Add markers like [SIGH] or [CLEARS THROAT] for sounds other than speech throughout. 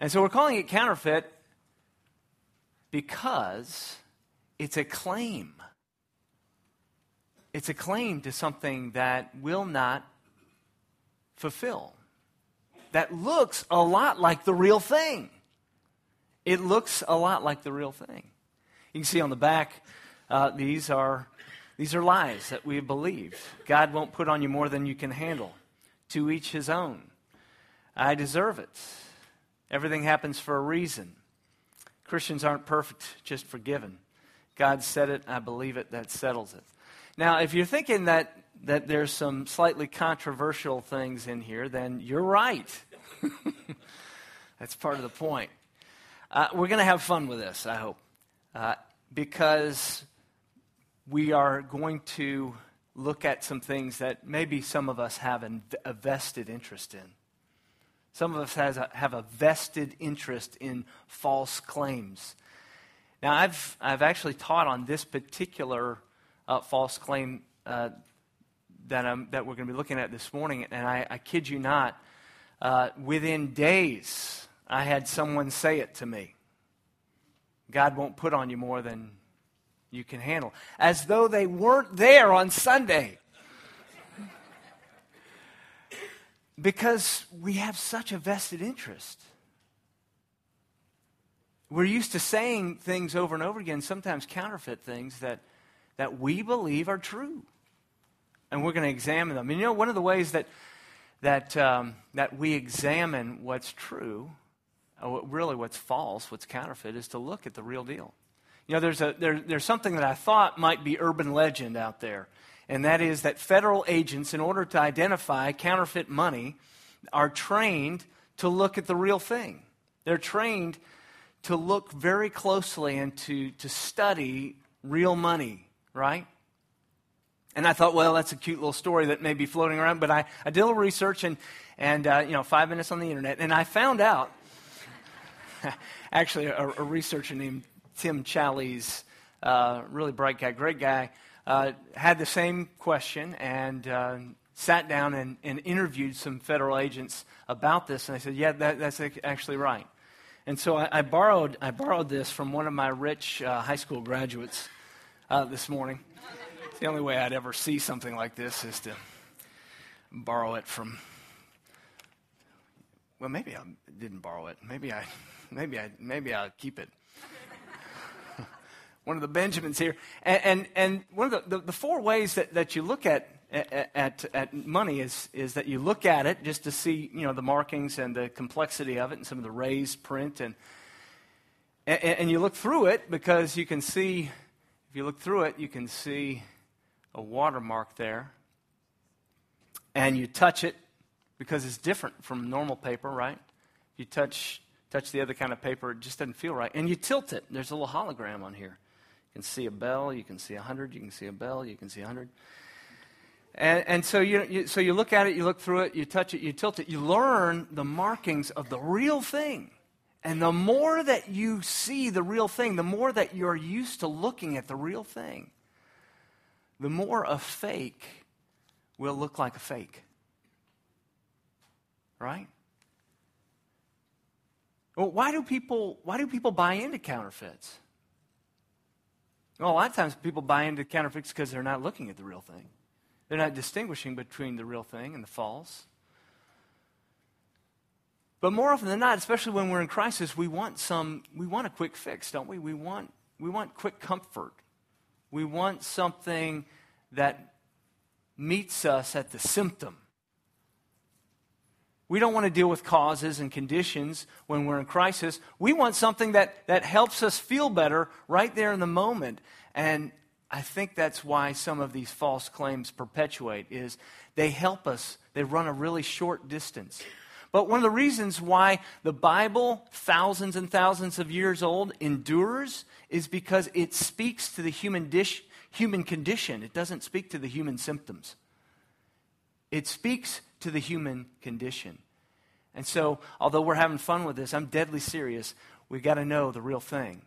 And so we're calling it counterfeit because it's a claim. It's a claim to something that will not fulfill, that looks a lot like the real thing. It looks a lot like the real thing. You can see on the back, uh, these are these are lies that we have believed. God won't put on you more than you can handle. To each his own. I deserve it. Everything happens for a reason. Christians aren't perfect, just forgiven. God said it, I believe it, that settles it. Now, if you're thinking that, that there's some slightly controversial things in here, then you're right. [LAUGHS] That's part of the point. Uh, we're going to have fun with this, I hope, uh, because we are going to look at some things that maybe some of us have a vested interest in. Some of us has a, have a vested interest in false claims. Now, I've, I've actually taught on this particular uh, false claim uh, that, I'm, that we're going to be looking at this morning, and I, I kid you not, uh, within days, I had someone say it to me. God won't put on you more than you can handle, as though they weren't there on Sunday. Because we have such a vested interest. We're used to saying things over and over again, sometimes counterfeit things that, that we believe are true. And we're going to examine them. And you know, one of the ways that, that, um, that we examine what's true, or really what's false, what's counterfeit, is to look at the real deal. You know, there's, a, there, there's something that I thought might be urban legend out there and that is that federal agents, in order to identify counterfeit money, are trained to look at the real thing. They're trained to look very closely and to, to study real money, right? And I thought, well, that's a cute little story that may be floating around, but I, I did a little research and, and uh, you know, five minutes on the internet, and I found out, [LAUGHS] actually, a, a researcher named Tim Challies, uh, really bright guy, great guy, uh, had the same question and uh, sat down and, and, interviewed some federal agents about this. And I said, yeah, that, that's actually right. And so I, I, borrowed, I borrowed this from one of my rich uh, high school graduates uh, this morning. It's the only way I'd ever see something like this is to borrow it from. Well, maybe I didn't borrow it. Maybe I, maybe I, maybe I'll keep it one of the Benjamins here. And, and, and one of the, the, the, four ways that, that you look at, at, at money is, is that you look at it just to see, you know, the markings and the complexity of it and some of the raised print. And, and, and you look through it because you can see, if you look through it, you can see a watermark there. And you touch it because it's different from normal paper, right? You touch touch the other kind of paper, it just doesn't feel right. And you tilt it. There's a little hologram on here. You can see a bell, you can see a hundred, you can see a bell, you can see a hundred. And, and so, you, you, so you look at it, you look through it, you touch it, you tilt it, you learn the markings of the real thing. And the more that you see the real thing, the more that you're used to looking at the real thing, the more a fake will look like a fake. Right? Well, why do people, why do people buy into counterfeits? A lot of times people buy into counterfeits because they're not looking at the real thing. They're not distinguishing between the real thing and the false. But more often than not, especially when we're in crisis, we want some we want a quick fix, don't we? We want we want quick comfort. We want something that meets us at the symptom. We don't want to deal with causes and conditions when we're in crisis. We want something that, that helps us feel better right there in the moment. And I think that's why some of these false claims perpetuate is they help us. They run a really short distance. But one of the reasons why the Bible, thousands and thousands of years old, endures is because it speaks to the human, dish, human condition. It doesn't speak to the human symptoms. It speaks to the human condition. And so, although we're having fun with this, I'm deadly serious. We've got to know the real thing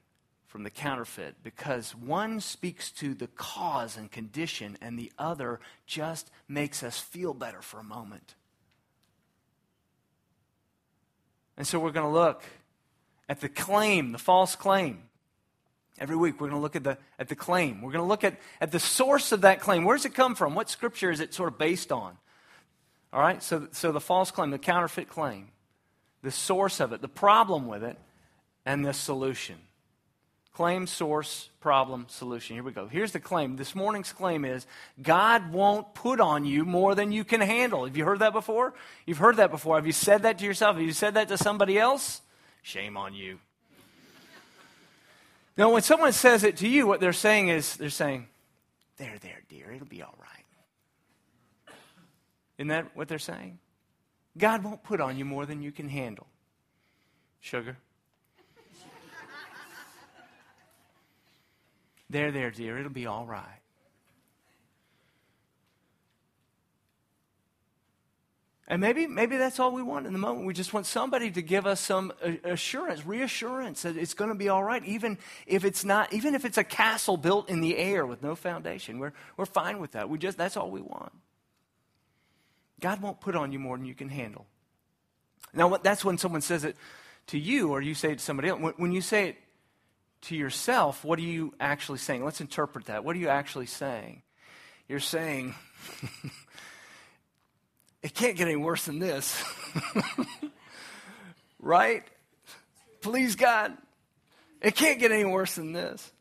from the counterfeit because one speaks to the cause and condition, and the other just makes us feel better for a moment. And so, we're going to look at the claim, the false claim. Every week we're going to look at the, at the claim. We're going to look at, at the source of that claim. Where does it come from? What scripture is it sort of based on? All right, so, so the false claim, the counterfeit claim, the source of it, the problem with it, and the solution. Claim, source, problem, solution. Here we go. Here's the claim. This morning's claim is God won't put on you more than you can handle. Have you heard that before? You've heard that before. Have you said that to yourself? Have you said that to somebody else? Shame on you. Now, when someone says it to you, what they're saying is, they're saying, There, there, dear, it'll be all right. Isn't that what they're saying? God won't put on you more than you can handle. Sugar. there, there, dear, it'll be all right. And maybe, maybe that's all we want in the moment. We just want somebody to give us some assurance, reassurance that it's going to be all right, even if it's not, even if it's a castle built in the air with no foundation. We're, we're fine with that. We just, that's all we want. God won't put on you more than you can handle. Now, that's when someone says it to you or you say it to somebody else. When, you say it to yourself, what are you actually saying? Let's interpret that. What are you actually saying? You're saying, [LAUGHS] it can't get any worse than this. [LAUGHS] right? Please, God. It can't get any worse than this.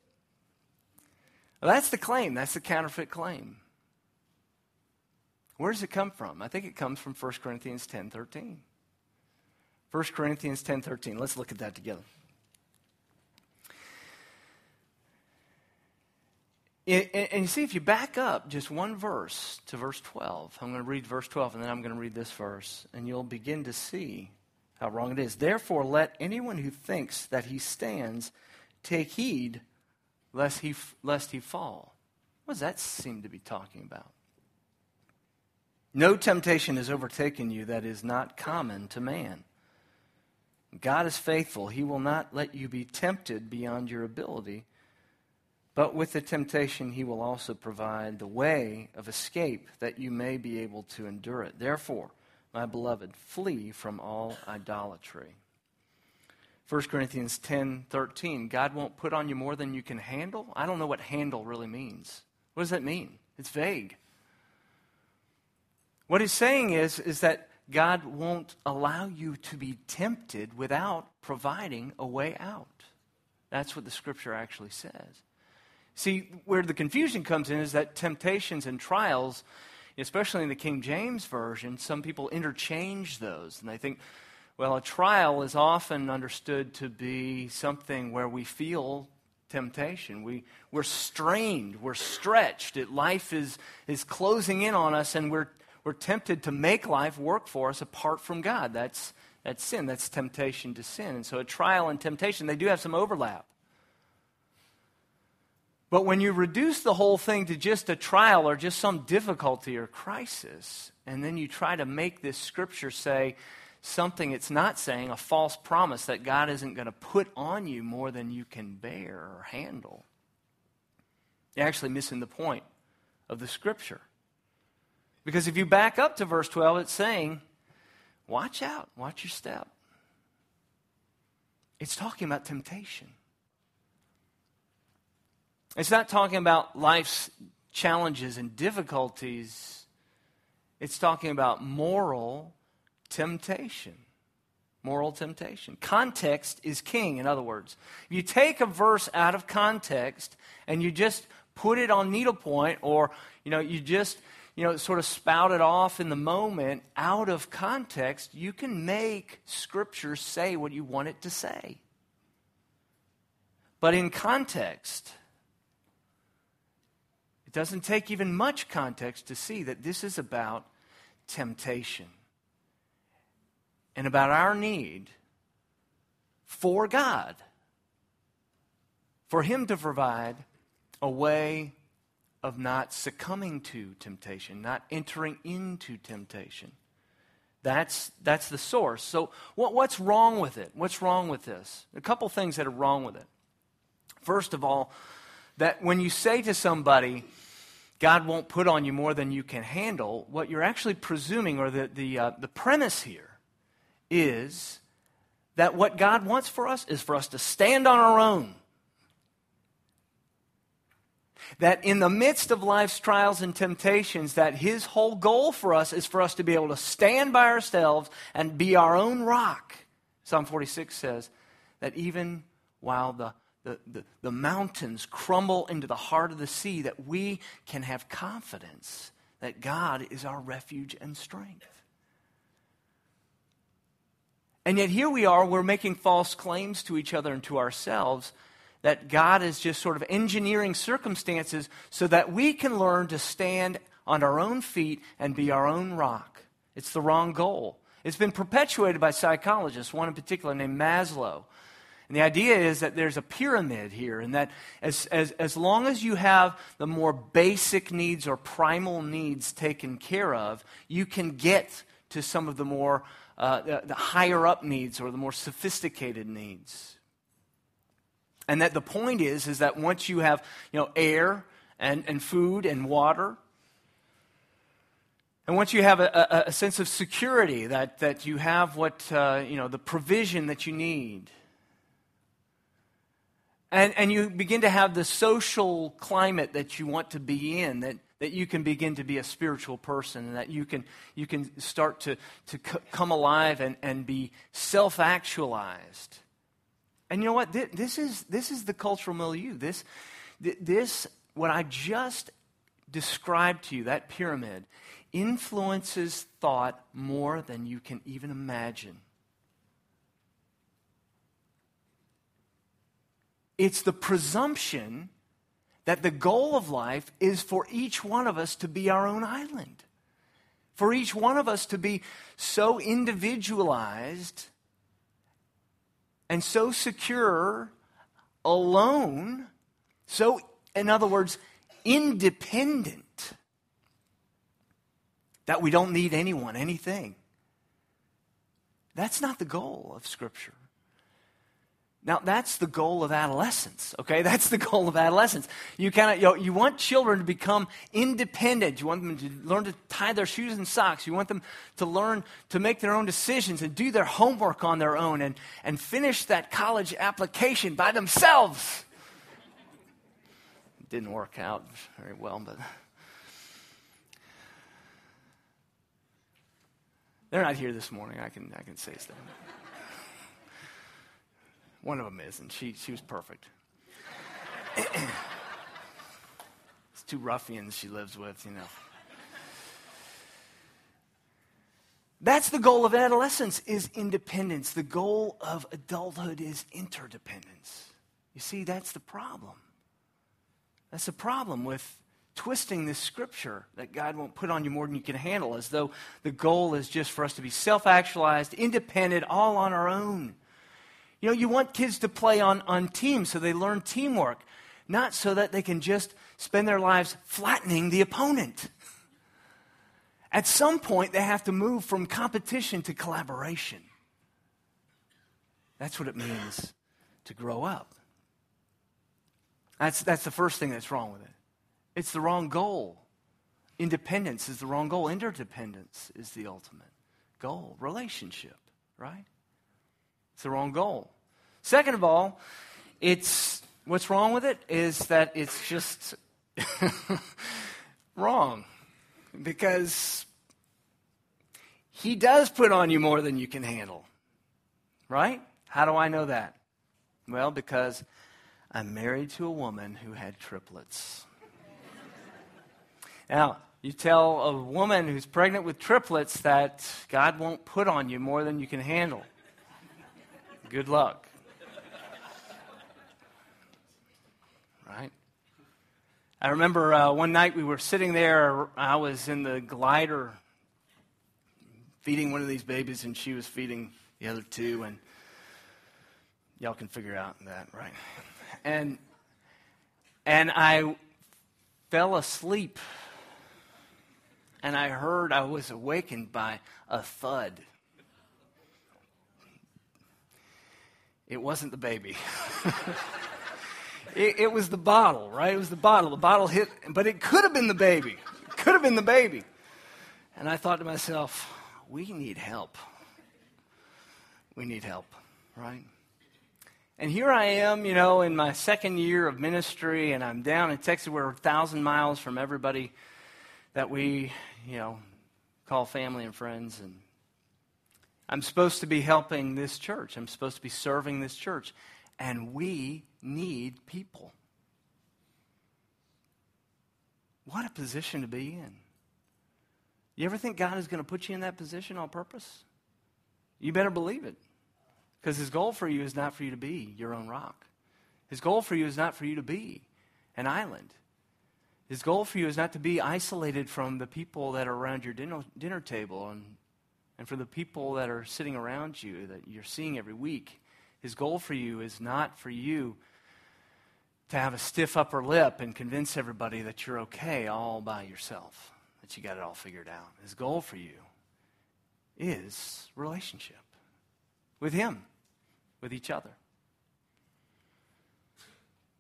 Well, that's the claim. That's the counterfeit claim. Where does it come from? I think it comes from 1 Corinthians 10 13. 1 Corinthians 10 13. Let's look at that together. And you see, if you back up just one verse to verse 12, I'm going to read verse 12 and then I'm going to read this verse, and you'll begin to see how wrong it is. Therefore, let anyone who thinks that he stands take heed lest he, lest he fall. What does that seem to be talking about? No temptation has overtaken you that is not common to man. God is faithful. He will not let you be tempted beyond your ability but with the temptation, he will also provide the way of escape that you may be able to endure it. Therefore, my beloved, flee from all idolatry. 1 Corinthians 10 13. God won't put on you more than you can handle. I don't know what handle really means. What does that mean? It's vague. What he's saying is, is that God won't allow you to be tempted without providing a way out. That's what the scripture actually says. See, where the confusion comes in is that temptations and trials, especially in the King James Version, some people interchange those. And they think, well, a trial is often understood to be something where we feel temptation. We, we're strained, we're stretched. It, life is, is closing in on us, and we're, we're tempted to make life work for us apart from God. That's, that's sin. That's temptation to sin. And so a trial and temptation, they do have some overlap. But when you reduce the whole thing to just a trial or just some difficulty or crisis, and then you try to make this scripture say something it's not saying, a false promise that God isn't going to put on you more than you can bear or handle, you're actually missing the point of the scripture. Because if you back up to verse 12, it's saying, watch out, watch your step. It's talking about temptation. It's not talking about life's challenges and difficulties. It's talking about moral temptation. Moral temptation. Context is king, in other words. If you take a verse out of context and you just put it on needlepoint, or you know, you just you know, sort of spout it off in the moment out of context, you can make Scripture say what you want it to say. But in context, it doesn't take even much context to see that this is about temptation and about our need for God, for Him to provide a way of not succumbing to temptation, not entering into temptation. That's, that's the source. So, what, what's wrong with it? What's wrong with this? A couple things that are wrong with it. First of all, that when you say to somebody, God won't put on you more than you can handle, what you're actually presuming, or the, the, uh, the premise here, is that what God wants for us is for us to stand on our own. That in the midst of life's trials and temptations, that his whole goal for us is for us to be able to stand by ourselves and be our own rock. Psalm 46 says that even while the, the, the, the mountains crumble into the heart of the sea, that we can have confidence that God is our refuge and strength. And yet, here we are, we're making false claims to each other and to ourselves that God is just sort of engineering circumstances so that we can learn to stand on our own feet and be our own rock. It's the wrong goal. It's been perpetuated by psychologists, one in particular named Maslow. And the idea is that there's a pyramid here, and that as, as, as long as you have the more basic needs or primal needs taken care of, you can get to some of the more uh, the, the higher up needs or the more sophisticated needs. And that the point is, is that once you have, you know, air and, and food and water, and once you have a, a, a sense of security, that, that you have what, uh, you know, the provision that you need, and, and you begin to have the social climate that you want to be in, that, that you can begin to be a spiritual person and that you can, you can start to, to c- come alive and, and be self actualized. And you know what? This, is, this is the cultural milieu. This, this, what I just described to you, that pyramid, influences thought more than you can even imagine. It's the presumption that the goal of life is for each one of us to be our own island, for each one of us to be so individualized and so secure, alone, so, in other words, independent, that we don't need anyone, anything. That's not the goal of Scripture. Now, that's the goal of adolescence, okay? [LAUGHS] That's the goal of adolescence. You, kind of, you, know, you want children to become independent. You want them to learn to tie their shoes and socks. You want them to learn to make their own decisions and do their homework on their own and, and finish that college application by themselves. Didn't work out very well, but. [LAUGHS] They're not here this morning. I can, I can say stuff. One of them is, and she, she was perfect. [CLEARS THROAT] it's two ruffians she lives with, you know. That's the goal of adolescence is independence. The goal of adulthood is interdependence. You see, that's the problem. That's the problem with twisting this scripture that God won't put on you more than you can handle, as though the goal is just for us to be self actualized, independent, all on our own. You know, you want kids to play on, on teams so they learn teamwork, not so that they can just spend their lives flattening the opponent. At some point, they have to move from competition to collaboration. That's what it means to grow up. That's, that's the first thing that's wrong with it. It's the wrong goal. Independence is the wrong goal. Interdependence is the ultimate goal. Relationship, right? It's the wrong goal. Second of all, it's what's wrong with it is that it's just [LAUGHS] wrong because he does put on you more than you can handle. Right? How do I know that? Well, because I'm married to a woman who had triplets. now, you tell a woman who's pregnant with triplets that God won't put on you more than you can handle. Good luck. Right? I remember uh, one night we were sitting there. I was in the glider feeding one of these babies, and she was feeding the other two. And y'all can figure out that, right? And and I fell asleep, and I heard I was awakened by a thud. It wasn't the baby. [LAUGHS] it, it, was the bottle, right? It was the bottle. The bottle hit, but it could have been the baby. It could have been the baby. And I thought to myself, we need help. We need help. right? And here I am, you know, in my second year of ministry, and I'm down in Texas. We're a thousand miles from everybody that we, you know, call family and friends. And I'm supposed to be helping this church. I'm supposed to be serving this church. And we need people. What a position to be in. You ever think God is going to put you in that position on purpose? You better believe it. Because his goal for you is not for you to be your own rock. His goal for you is not for you to be an island. His goal for you is not to be isolated from the people that are around your dinner, dinner table and, and for the people that are sitting around you that you're seeing every week. His goal for you is not for you to have a stiff upper lip and convince everybody that you're okay all by yourself, that you got it all figured out. His goal for you is relationship with Him with each other.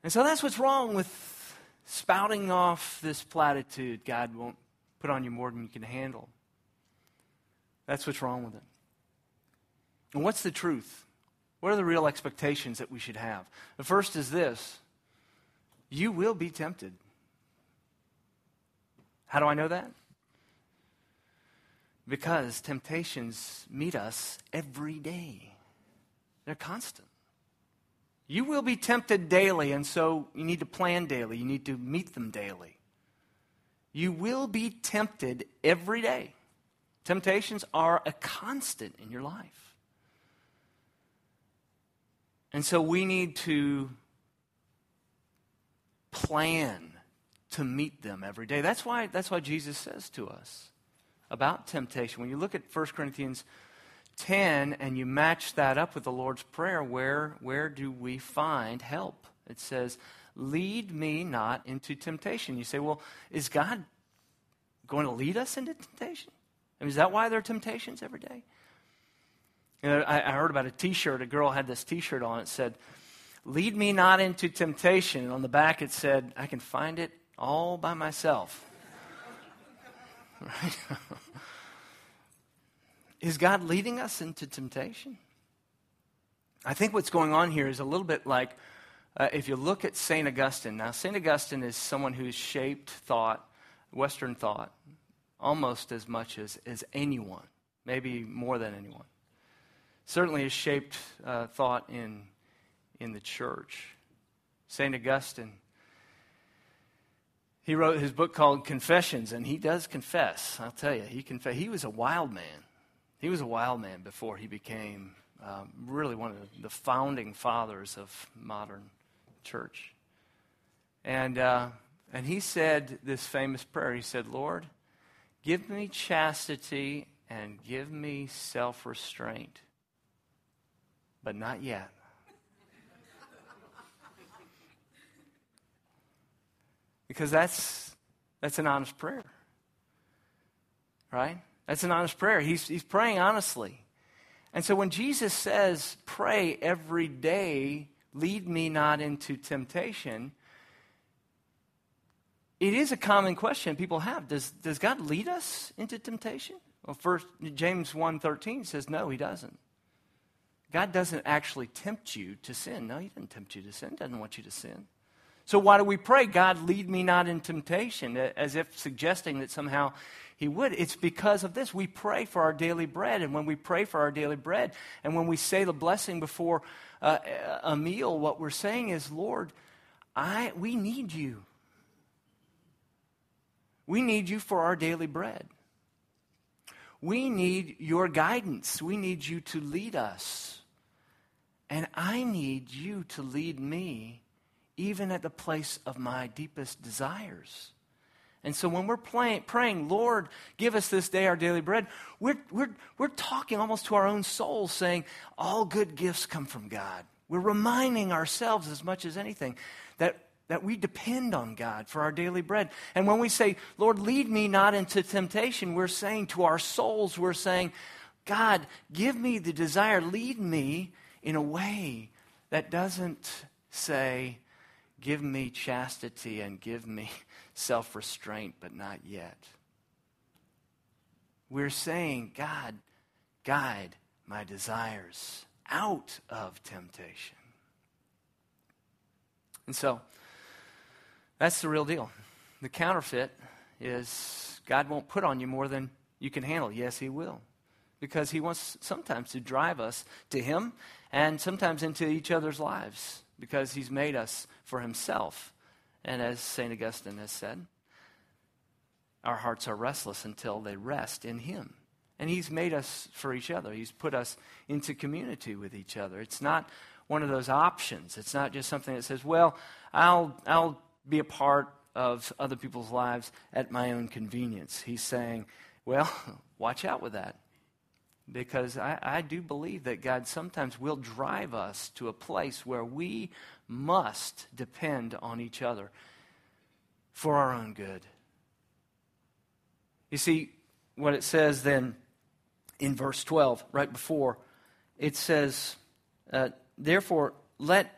And so that's what's wrong with spouting off this platitude God won't put on you more than you can handle. That's what's wrong with it. And what's the truth? What are the real expectations that we should have? The first is this you will be tempted. How do I know that? Because temptations meet us every day. They're constant. You will be tempted daily, and so you need to plan daily. You need to meet them daily. You will be tempted every day. Temptations are a constant in your life. And so we need to plan to meet them every day. That's why, that's why Jesus says to us about temptation. When you look at 1 Corinthians 10 and you match that up with the Lord's Prayer, where, where do we find help? It says, Lead me not into temptation. You say, Well, is God going to lead us into temptation? I mean, is that why there are temptations every day? You know, I, I heard about a t shirt. A girl had this t shirt on. It said, Lead me not into temptation. And on the back it said, I can find it all by myself. [LAUGHS] right? [LAUGHS] Is God leading us into temptation? I think what's going on here is a little bit like uh, if you look at St. Augustine. Now, St. Augustine is someone who's shaped thought, Western thought, almost as much as, as anyone, maybe more than anyone. Certainly has shaped uh, thought in, in the church. St. Augustine, he wrote his book called Confessions, and he does confess. I'll tell you, he, conf- he was a wild man. He was a wild man before he became um, really one of the founding fathers of modern church. And, uh, and he said this famous prayer. He said, Lord, give me chastity and give me self restraint, but not yet. because that's, that's an honest prayer, right? That's an honest prayer. He's, he's praying honestly. And so when Jesus says, pray every day, lead me not into temptation, it is a common question people have. Does, does God lead us into temptation? Well, first, James 1.13 says, no, he doesn't. God doesn't actually tempt you to sin. No, he doesn't tempt you to sin. He doesn't want you to sin. So why do we pray, God, lead me not in temptation, as if suggesting that somehow he would. It's because of this. We pray for our daily bread. And when we pray for our daily bread, and when we say the blessing before uh, a meal, what we're saying is, Lord, I, we need you. We need you for our daily bread. We need your guidance. We need you to lead us. And I need you to lead me even at the place of my deepest desires. And so when we're praying, Lord, give us this day our daily bread, we're, we're, we're talking almost to our own souls, saying, all good gifts come from God. We're reminding ourselves as much as anything that, that we depend on God for our daily bread. And when we say, Lord, lead me not into temptation, we're saying to our souls, we're saying, God, give me the desire, lead me in a way that doesn't say, give me chastity and give me [LAUGHS] self restraint, but not yet. We're saying, God, guide my desires out of temptation. And so, that's the real deal. The counterfeit is God won't put on you more than you can handle. Yes, He will. Because He wants sometimes to drive us to Him and sometimes into each other's lives because He's made us for Himself. And as St. Augustine has said, our hearts are restless until they rest in Him. And He's made us for each other. He's put us into community with each other. It's not one of those options. It's not just something that says, well, I'll, I'll be a part of other people's lives at my own convenience. He's saying, well, [LAUGHS] watch out with that. Because I, I do believe that God sometimes will drive us to a place where we must depend on each other for our own good. You see, what it says then in verse 12, right before, it says, uh, Therefore, let,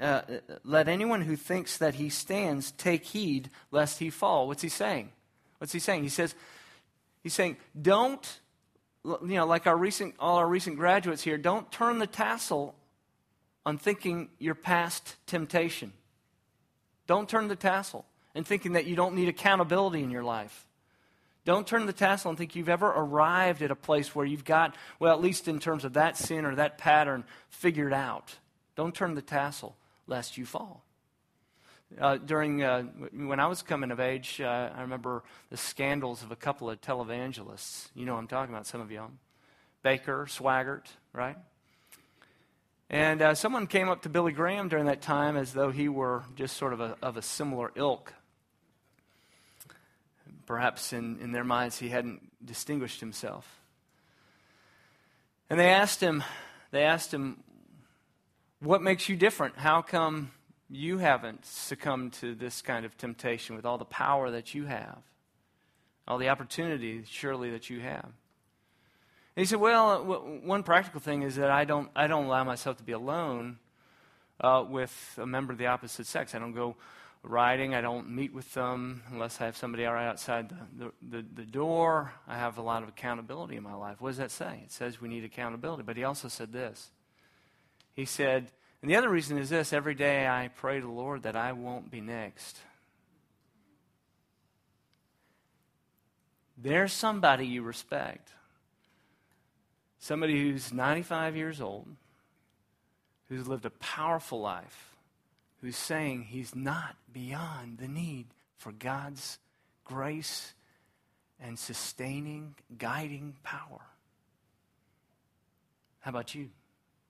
uh, let anyone who thinks that he stands take heed lest he fall. What's he saying? What's he saying? He says, He's saying, don't, you know, like our recent, all our recent graduates here, don't turn the tassel on thinking you're past temptation. Don't turn the tassel and thinking that you don't need accountability in your life. Don't turn the tassel and think you've ever arrived at a place where you've got, well, at least in terms of that sin or that pattern, figured out. Don't turn the tassel lest you fall. Uh, during uh, when I was coming of age, uh, I remember the scandals of a couple of televangelists. You know I'm talking about, some of you. Bakker, Swaggart, right? And uh, someone came up to Billy Graham during that time as though he were just sort of a, of a similar ilk. Perhaps in, in their minds he hadn't distinguished himself. And they asked him, they asked him, what makes you different? How come you haven't succumbed to this kind of temptation with all the power that you have, all the opportunity, surely, that you have. And he said, Well, one practical thing is that I don't, I don't allow myself to be alone uh, with a member of the opposite sex. I don't go riding, I don't meet with them unless I have somebody right outside the, the, the door. I have a lot of accountability in my life. What does that say? It says we need accountability. But he also said this. He said, and the other reason is this every day I pray to the Lord that I won't be next. There's somebody you respect. Somebody who's 95 years old, who's lived a powerful life, who's saying he's not beyond the need for God's grace and sustaining, guiding power. How about you?